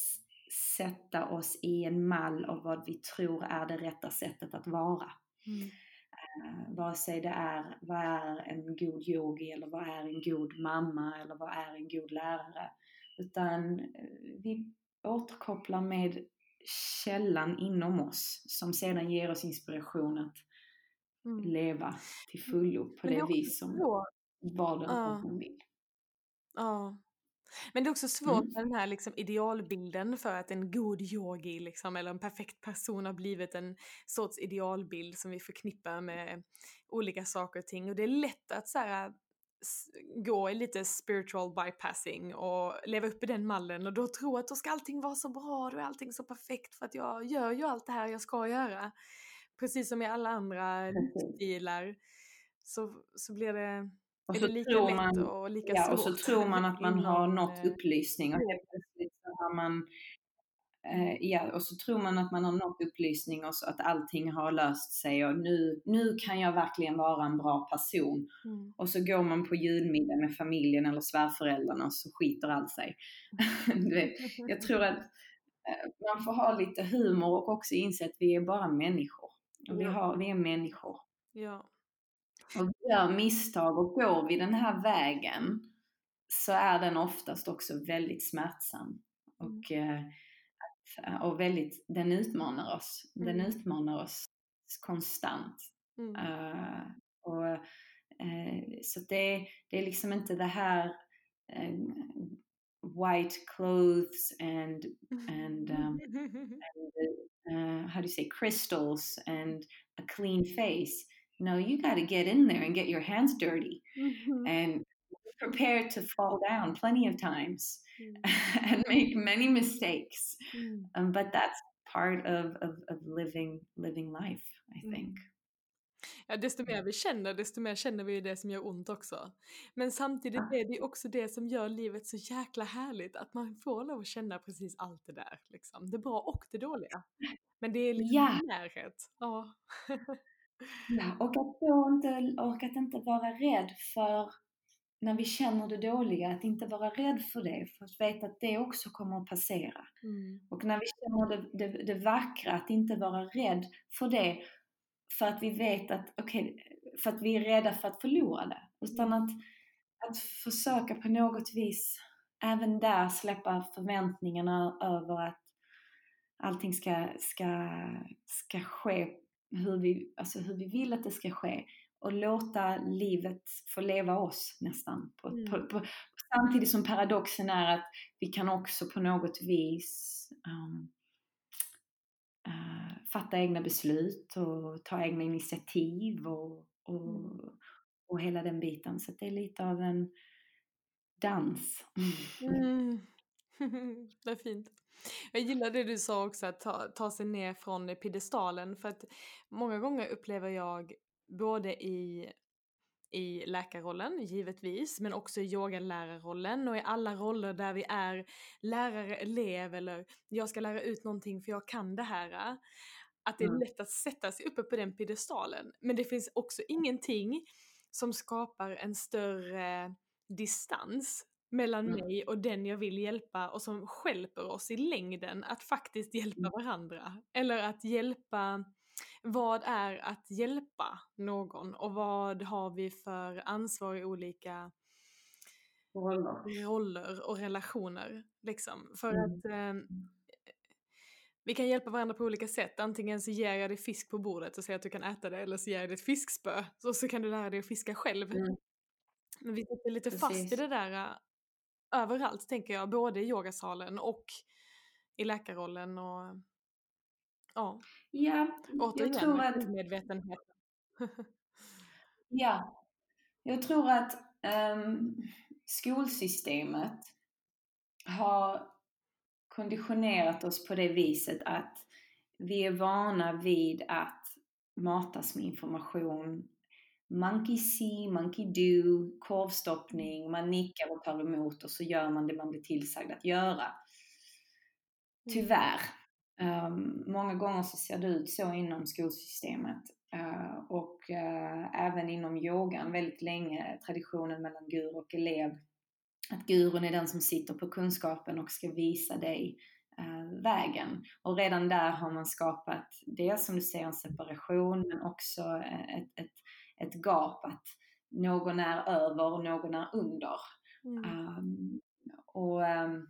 sätta oss i en mall av vad vi tror är det rätta sättet att vara. Mm. Uh, vare sig det är, vad är en god yogi eller vad är en god mamma eller vad är en god lärare. Utan uh, vi återkopplar med källan inom oss som sedan ger oss inspiration att mm. leva till fullo på det, vis som var den ja. vill. Ja. Men det är också svårt mm. med den här liksom idealbilden för att en god yogi liksom, eller en perfekt person har blivit en sorts idealbild som vi förknippar med olika saker och ting. Och det är lätt att så här, gå i lite spiritual bypassing och leva upp i den mallen och då tro att då ska allting vara så bra, då är allting så perfekt för att jag gör ju allt det här jag ska göra. Precis som i alla andra stilar så, så blir det, och så är det lika lätt man, och lika ja, svårt. Och så tror man att man har nått upplysning och helt plötsligt så har man Eh, ja, och så tror man att man har nått upplysning och så att allting har löst sig och nu, nu kan jag verkligen vara en bra person. Mm. Och så går man på julmiddag med familjen eller svärföräldrarna och så skiter allt sig. vet, jag tror att eh, man får ha lite humor och också inse att vi är bara människor. Och vi, har, vi är människor. Ja. Och gör misstag och går vi den här vägen så är den oftast också väldigt smärtsam. Och, mm. och väldigt, den utmanar oss. Den mm. utmanar oss konstant. Mm. Uh, och, uh, så det, det är liksom inte det här uh, white clothes and and, um, and how do you say crystals and a clean face. No, you got to get in there and get your hands dirty mm-hmm. and prepared to fall down plenty of times mm. and make many mistakes. Mm. Um, but that's part of, of, of, living living life, I mm. think. Ja, desto mer vi känner, desto mer känner vi det som gör ont också. Men samtidigt är det också det som gör livet så jäkla härligt, att man får lov att känna precis allt det där. Liksom. Det bra och det dåliga. Men det är liksom ja. närhet. Ja. ja, och att, då inte, och att inte vara rädd för när vi känner det dåliga, att inte vara rädd för det, för att veta att det också kommer att passera. Mm. Och när vi känner det, det, det, vackra, att inte vara rädd för det, för att vi vet att, okej, okay, för att vi är rädda för att förlora det. Utan att, att försöka på något vis även där släppa förväntningarna över att allting ska, ska, ska ske hur vi, alltså hur vi vill att det ska ske och låta livet få leva oss nästan. På, mm. på, på, samtidigt som paradoxen är att vi kan också på något vis um, uh, fatta egna beslut och ta egna initiativ och, och, mm. och hela den biten. Så det är lite av en dans. Mm. det är fint. Jag gillar det du sa också, att ta, ta sig ner från piedestalen. För att många gånger upplever jag både i, i läkarrollen givetvis, men också i yogalärarrollen och i alla roller där vi är lärare, elev eller jag ska lära ut någonting för jag kan det här. Att det är mm. lätt att sätta sig uppe på den piedestalen. Men det finns också ingenting som skapar en större distans mellan mm. mig och den jag vill hjälpa och som skälper oss i längden att faktiskt hjälpa mm. varandra. Eller att hjälpa vad är att hjälpa någon och vad har vi för ansvar i olika roller, roller och relationer. Liksom. För mm. att eh, vi kan hjälpa varandra på olika sätt. Antingen så ger jag dig fisk på bordet och säger att du kan äta det eller så ger jag dig ett fiskspö och så kan du lära dig att fiska själv. Mm. Men vi sitter lite Precis. fast i det där uh, överallt tänker jag, både i yogasalen och i läkarrollen och Ja. Ja, Återigen, jag tror att... medvetenheten. ja, jag tror att um, skolsystemet har konditionerat oss på det viset att vi är vana vid att matas med information. Monkey see, monkey do, korvstoppning, man nickar och tar emot och så gör man det man blir tillsagd att göra. Mm. Tyvärr. Um, många gånger så ser det ut så inom skolsystemet uh, och uh, även inom yogan väldigt länge traditionen mellan guru och elev. Att gurun är den som sitter på kunskapen och ska visa dig uh, vägen. Och redan där har man skapat det som du säger en separation men också ett, ett, ett gap att någon är över och någon är under. Mm. Um, och um,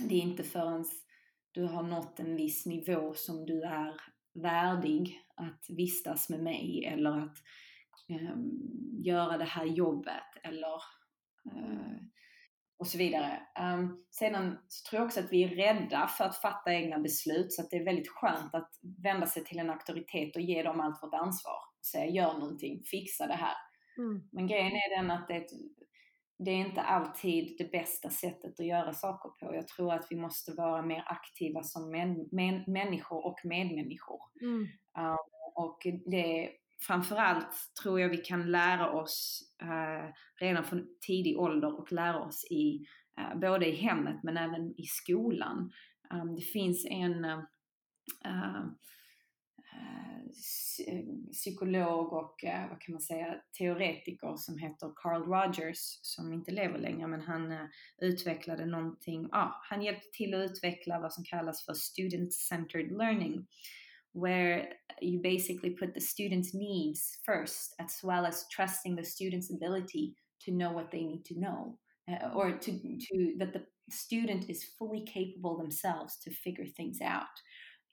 det är inte förrän du har nått en viss nivå som du är värdig att vistas med mig eller att eh, göra det här jobbet eller eh, och så vidare. Um, sedan så tror jag också att vi är rädda för att fatta egna beslut så att det är väldigt skönt att vända sig till en auktoritet och ge dem allt vårt ansvar. Säga gör någonting, fixa det här. Mm. Men grejen är den att det är ett det är inte alltid det bästa sättet att göra saker på. Jag tror att vi måste vara mer aktiva som män, män, människor och medmänniskor. Mm. Uh, och det framförallt tror jag vi kan lära oss uh, redan från tidig ålder och lära oss i uh, både i hemmet men även i skolan. Um, det finns en Eh, Eh, psykolog och eh, vad kan man säga, teoretiker som heter Carl Rogers som inte lever längre men han eh, utvecklade någonting, ja, han hjälpte till att utveckla vad som kallas för student-centered learning. where you basically put the student's needs first, as well as trusting the student's ability to know what they need to know, uh, or to, to that the student is fully capable themselves to figure things out.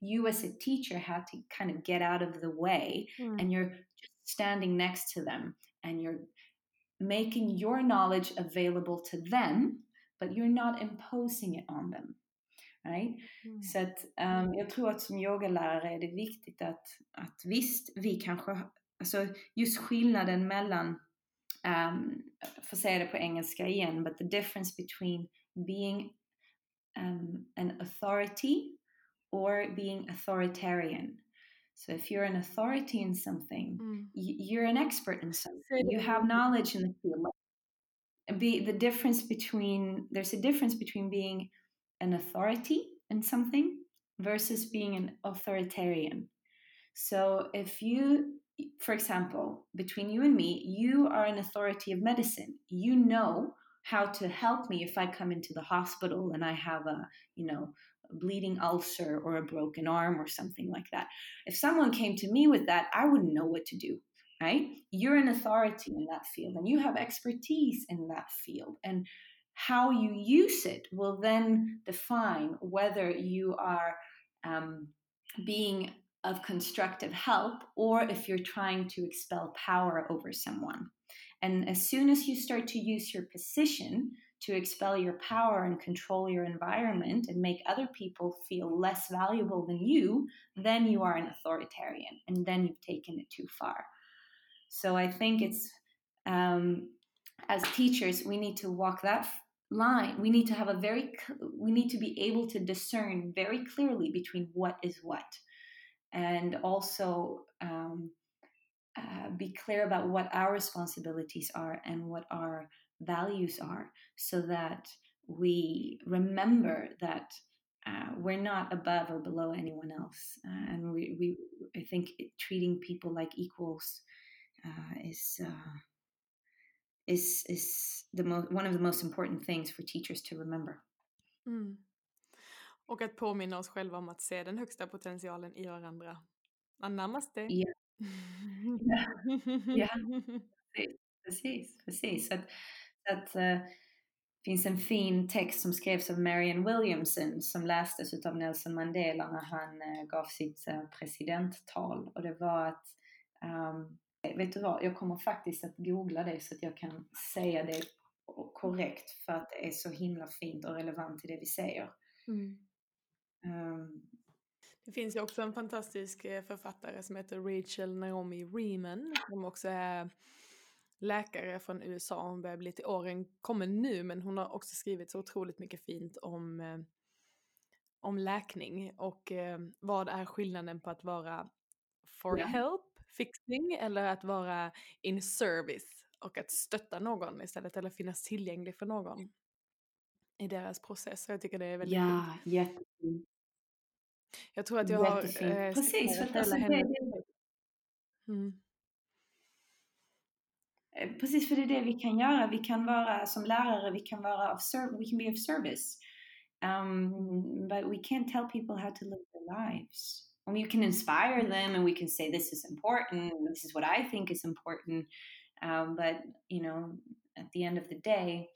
You, as a teacher, have to kind of get out of the way, mm. and you're just standing next to them, and you're making your knowledge available to them, but you're not imposing it on them. Right? Mm. Så att, um, jag tror att som yogalärare är det viktigt att, att visst, vi kanske, alltså just skillnaden mellan, um, för att säga det på engelska igen, but the difference between being um, an authority or being authoritarian. So if you're an authority in something, mm. you're an expert in something. You have knowledge in the field. Be the difference between there's a difference between being an authority in something versus being an authoritarian. So if you for example, between you and me, you are an authority of medicine. You know how to help me if I come into the hospital and I have a, you know, bleeding ulcer or a broken arm or something like that. If someone came to me with that, I wouldn't know what to do, right? You're an authority in that field and you have expertise in that field. And how you use it will then define whether you are um, being of constructive help or if you're trying to expel power over someone. And as soon as you start to use your position to expel your power and control your environment and make other people feel less valuable than you, then you are an authoritarian and then you've taken it too far. So I think it's, um, as teachers, we need to walk that line. We need to have a very, we need to be able to discern very clearly between what is what. And also, um, uh, be clear about what our responsibilities are and what our values are so that we remember that uh, we're not above or below anyone else uh, and we, we i think treating people like equals uh, is uh, is is the most one of the most important things for teachers to remember mm. och att påminna oss själva om att se den högsta potentialen i varandra namaste yeah. ja, precis, precis. Så att, att uh, finns en fin text som skrevs av Marian Williamson som lästes av Nelson Mandela när han uh, gav sitt uh, presidenttal och det var att um, Vet du vad, jag kommer faktiskt att googla det så att jag kan säga det korrekt för att det är så himla fint och relevant till det vi säger. Mm. Um, det finns ju också en fantastisk eh, författare som heter Rachel Naomi Reman som också är läkare från USA. Hon börjar bli till åren kommen nu men hon har också skrivit så otroligt mycket fint om, eh, om läkning och eh, vad är skillnaden på att vara for yeah. help, fixing eller att vara in service och att stötta någon istället eller finnas tillgänglig för någon i deras process. Jag tycker det är väldigt Ja, jättefint. Jag tror att jag har... Eh, Precis, för att alltså, det, mm. Eh, precis, för det är det vi kan göra. Vi kan vara som lärare, vi kan vara of we can be of service. Um, but we can't tell people how to live their lives. And we can inspire them and we can say this is important, this is what I think is important. Um, but, you know, at the end of the day,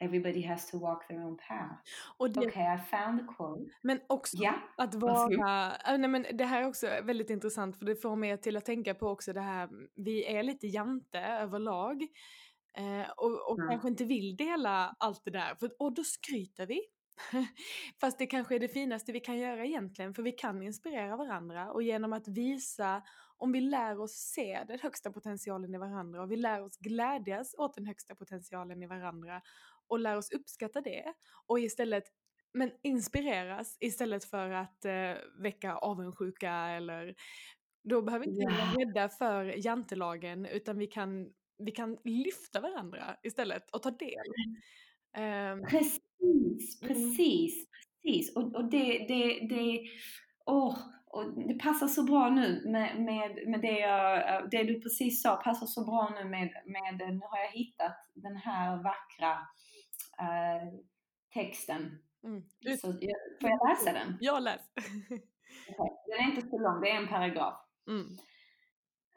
Everybody has to walk their own path. Okej, okay, I found the quote. Men också yeah. att vara... Äh, nej, men det här är också väldigt intressant för det får mig till att tänka på också det här, vi är lite jante överlag. Eh, och och mm. kanske inte vill dela allt det där, för, och då skryter vi. Fast det kanske är det finaste vi kan göra egentligen, för vi kan inspirera varandra och genom att visa, om vi lär oss se den högsta potentialen i varandra och vi lär oss glädjas åt den högsta potentialen i varandra och lär oss uppskatta det och istället men inspireras istället för att eh, väcka avundsjuka eller då behöver vi inte yeah. vara rädda för jantelagen utan vi kan, vi kan lyfta varandra istället och ta del. Um, precis, precis, precis. Och, och det, det, det, oh, och det passar så bra nu med, med, med det, jag, det du precis sa, passar så bra nu med, med nu har jag hittat den här vackra äh, texten. Mm. Så, får jag läsa den? Jag läs. Den är inte så lång, det är en paragraf. Mm.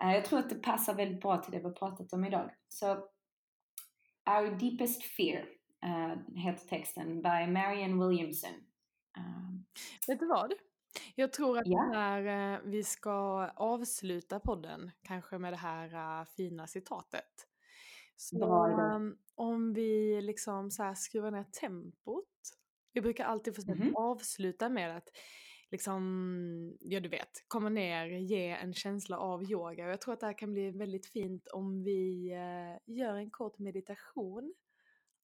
Eh, Jag tror att det passar väldigt bra till det vi har pratat om idag. Så Our Deepest Fear uh, heter texten by Marianne Williamson. Uh, Vet du vad? Jag tror att när eh, vi ska avsluta podden, kanske med det här eh, fina citatet. Så ehm, om vi liksom så här skruvar ner tempot. Vi brukar alltid försöka Mhm. avsluta med att liksom, ja du vet, komma ner, ge en känsla av yoga. Och jag tror att det här kan bli väldigt fint om vi eh, gör en kort meditation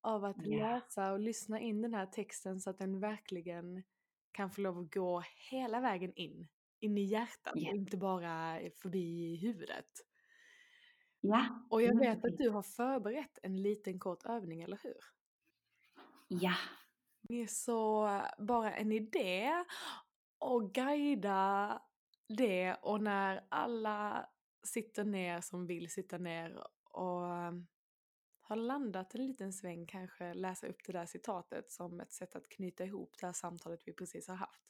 av att Ja. läsa och lyssna in den här texten så att den verkligen kan få lov att gå hela vägen in. In i hjärtat Ja. och inte bara förbi huvudet. Ja. Och jag vet att du har förberett en liten kort övning, eller hur? Ja. Det är så bara en idé och guida det och när alla sitter ner som vill sitta ner och har landat en liten sväng kanske läsa upp det där citatet som ett sätt att knyta ihop det här samtalet vi precis har haft.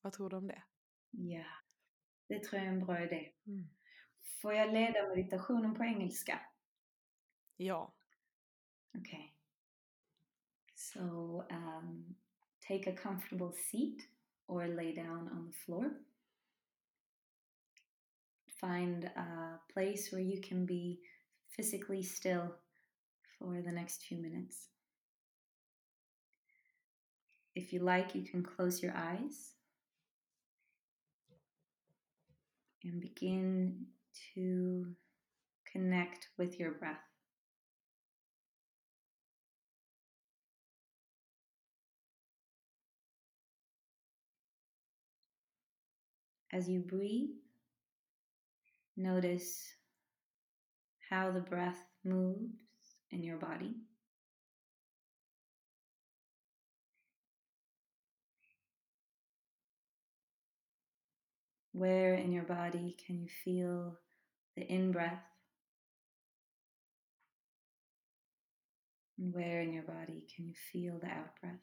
Vad tror du om det? Ja. Det tror jag är en bra idé. Mm. Får jag leda meditationen på engelska? Ja. Okay. So um, take a comfortable seat or lay down on the floor. Find a place where you can be physically still for the next few minutes. If you like, you can close your eyes and begin to connect with your breath. As you breathe, notice how the breath moves in your body. Where in your body can you feel the in breath? And where in your body can you feel the out breath?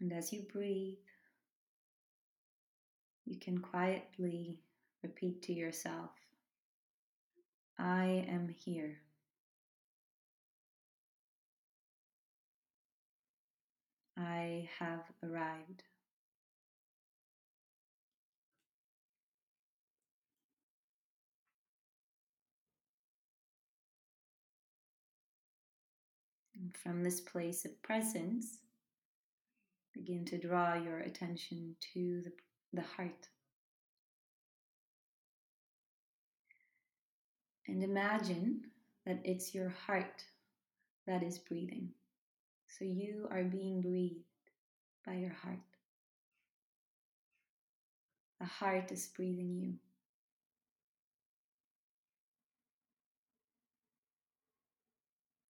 And as you breathe, you can quietly repeat to yourself, I am here. I have arrived. And from this place of presence, begin to draw your attention to the, the heart. And imagine that it's your heart that is breathing. So you are being breathed by your heart. The heart is breathing you.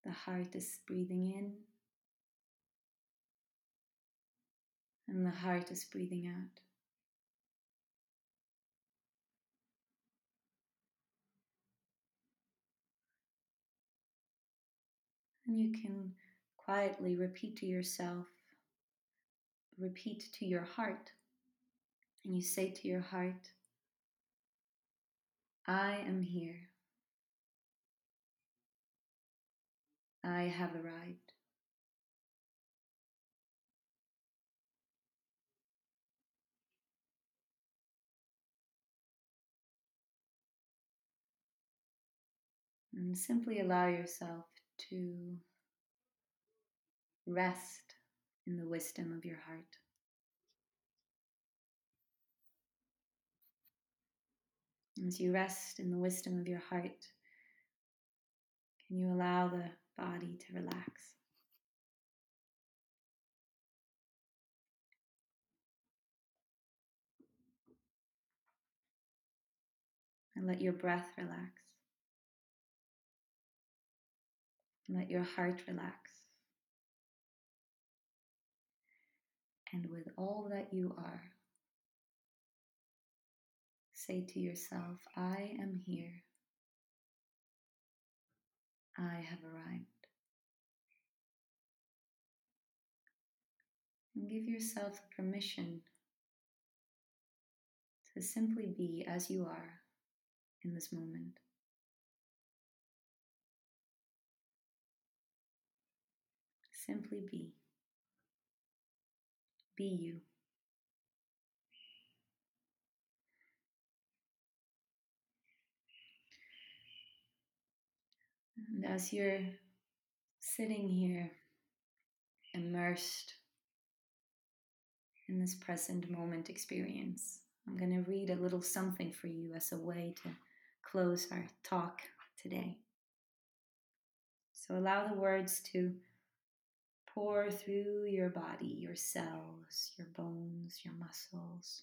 The heart is breathing in, and the heart is breathing out. And you can quietly repeat to yourself, repeat to your heart, and you say to your heart, I am here. I have arrived. And simply allow yourself to rest in the wisdom of your heart. As you rest in the wisdom of your heart, can you allow the body to relax? And let your breath relax. And Let your heart relax. And with all that you are, say to yourself, I am here. I have arrived. And give yourself permission to simply be as you are in this moment. Simply be. Be you. And as you're sitting here immersed in this present moment experience, I'm going to read a little something for you as a way to close our talk today. So allow the words to pour through your body, your cells, your bones, your muscles.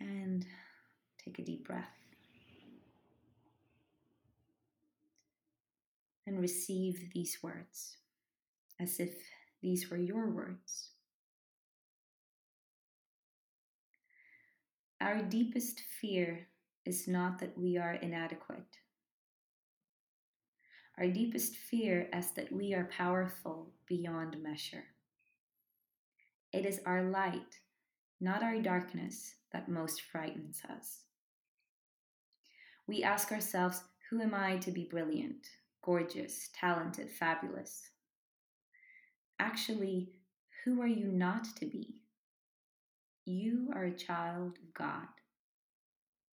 And take a deep breath. And receive these words as if these were your words. Our deepest fear is not that we are inadequate. Our deepest fear is that we are powerful beyond measure. It is our light, not our darkness, that most frightens us. We ask ourselves, who am I to be brilliant, gorgeous, talented, fabulous? Actually, who are you not to be? You are a child of God.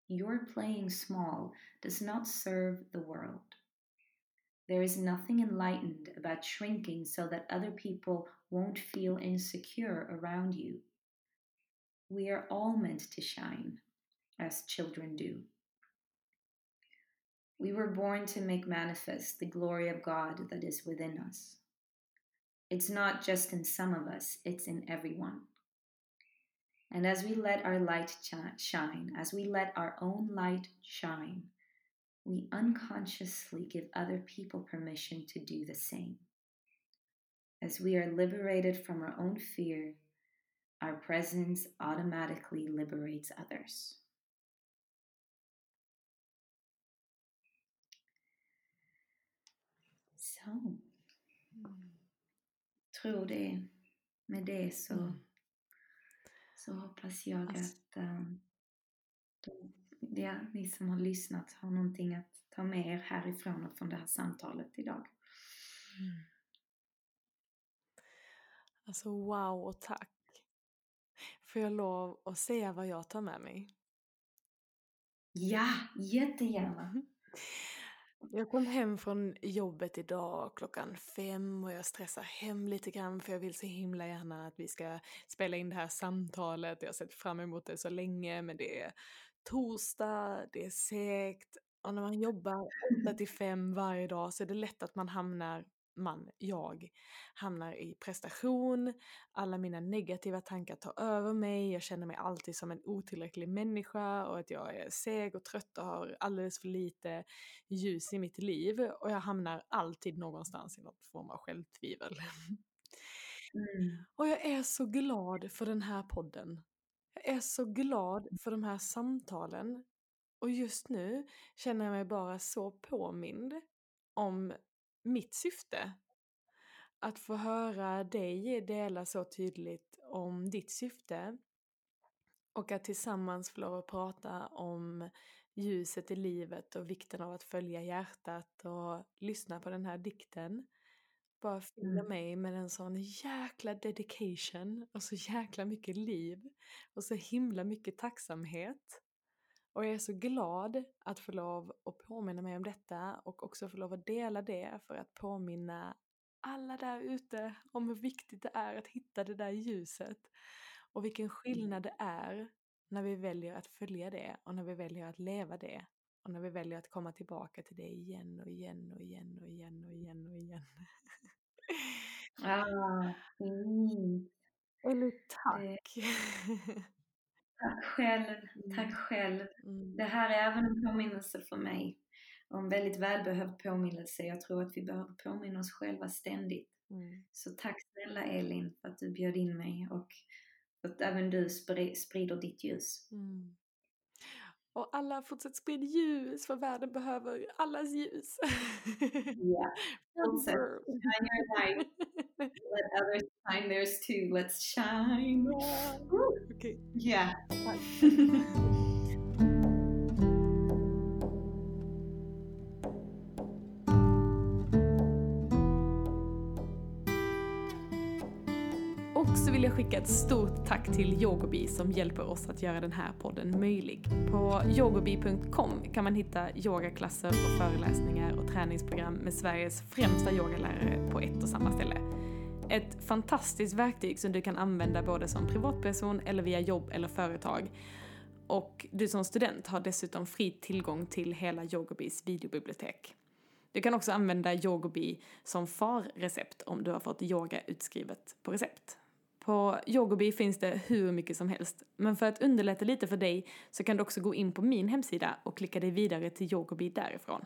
Your playing small does not serve the world. There is nothing enlightened about shrinking so that other people won't feel insecure around you. We are all meant to shine, as children do. We were born to make manifest the glory of God that is within us. It's not just in some of us, it's in everyone. And as we let our light shine, as we let our own light shine, we unconsciously give other people permission to do the same. As we are liberated from our own fear, our presence automatically liberates others. Så. Mm. Tror det. Med det så, mm. så hoppas jag att um, de ja, ni som har lyssnat har någonting att ta med er härifrån och från det här samtalet idag. Mm. Alltså wow och tack. Får jag lov att säga vad jag tar med mig? Ja, jättegärna. Jag kom hem från jobbet idag klockan fem och jag stressar hem lite grann för jag vill så himla gärna att vi ska spela in det här samtalet. Jag har sett fram emot det så länge men det är torsdag, det är segt och när man jobbar 8 till 5 varje dag så är det lätt att man hamnar man, jag, hamnar i prestation, alla mina negativa tankar tar över mig, jag känner mig alltid som en otillräcklig människa och att jag är seg och trött och har alldeles för lite ljus i mitt liv och jag hamnar alltid någonstans i någon form av självtvivel. Mm. Och jag är så glad för den här podden. Jag är så glad för de här samtalen. Och just nu känner jag mig bara så påmind om mitt syfte. Att få höra dig dela så tydligt om ditt syfte och att tillsammans få lov att prata om ljuset i livet och vikten av att följa hjärtat och lyssna på den här dikten bara fyller mm. mig med en sån jäkla dedication och så jäkla mycket liv och så himla mycket tacksamhet. Och jag är så glad att få lov att påminna mig om detta och också få lov att dela det för att påminna alla där ute om hur viktigt det är att hitta det där ljuset och vilken mm. skillnad det är när vi väljer att följa det och när vi väljer att leva det och när vi väljer att komma tillbaka till det igen och igen och igen och igen och igen och igen. ah, mm. Eller tack. Tack själv, tack mm. själv. Mm. Det här är även en påminnelse för mig och en väldigt välbehövd påminnelse. Jag tror att vi behöver påminna oss själva ständigt. Mm. Så tack snälla Elin för att du bjöd in mig och för att även du sprider ditt ljus. Mm. Och alla fortsätt sprida ljus för världen behöver allas ljus. Yeah. Fortsätt shine your light. Let others shine theirs too. Let's shine. Yeah. Okay. Yeah. Och så vill jag skicka ett stort tack till Yogobi som hjälper oss att göra den här podden möjlig. På yogobi.com kan man hitta yogaklasser och föreläsningar och träningsprogram med Sveriges främsta yogalärare på ett och samma ställe. Ett fantastiskt verktyg som du kan använda både som privatperson eller via jobb eller företag. Och du som student har dessutom fri tillgång till hela Yogobis videobibliotek. Du kan också använda Yogobi som farrecept om du har fått yoga utskrivet på recept. På Yogobi finns det hur mycket som helst, men för att underlätta lite för dig så kan du också gå in på min hemsida och klicka dig vidare till Yogobi därifrån.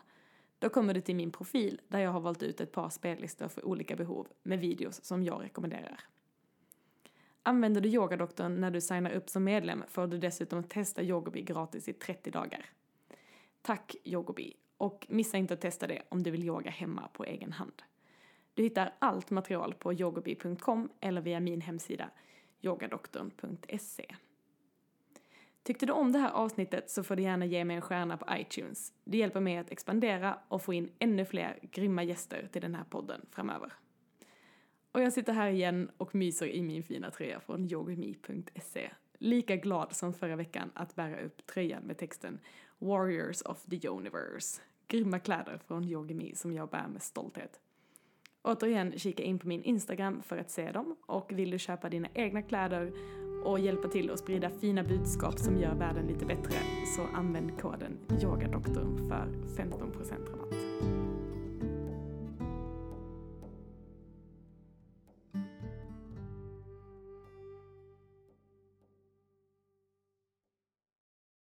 Då kommer du till min profil där jag har valt ut ett par spellistor för olika behov med videos som jag rekommenderar. Använder du Yogadoktorn när du signar upp som medlem får du dessutom testa Yogobi gratis i 30 dagar. Tack Yogobi! Och missa inte att testa det om du vill yoga hemma på egen hand. Du hittar allt material på yogobi.com eller via min hemsida yogadoktorn.se. Tyckte du om det här avsnittet så får du gärna ge mig en stjärna på iTunes. Det hjälper mig att expandera och få in ännu fler grymma gäster till den här podden framöver. Och jag sitter här igen och myser i min fina tröja från yogami.se. Lika glad som förra veckan att bära upp tröjan med texten Warriors of the Universe. Grymma kläder från Yogimi som jag bär med stolthet. Återigen, kika in på min Instagram för att se dem och vill du köpa dina egna kläder och hjälpa till att sprida fina budskap som gör världen lite bättre så använd koden YOGADOKTORN för 15% rabatt.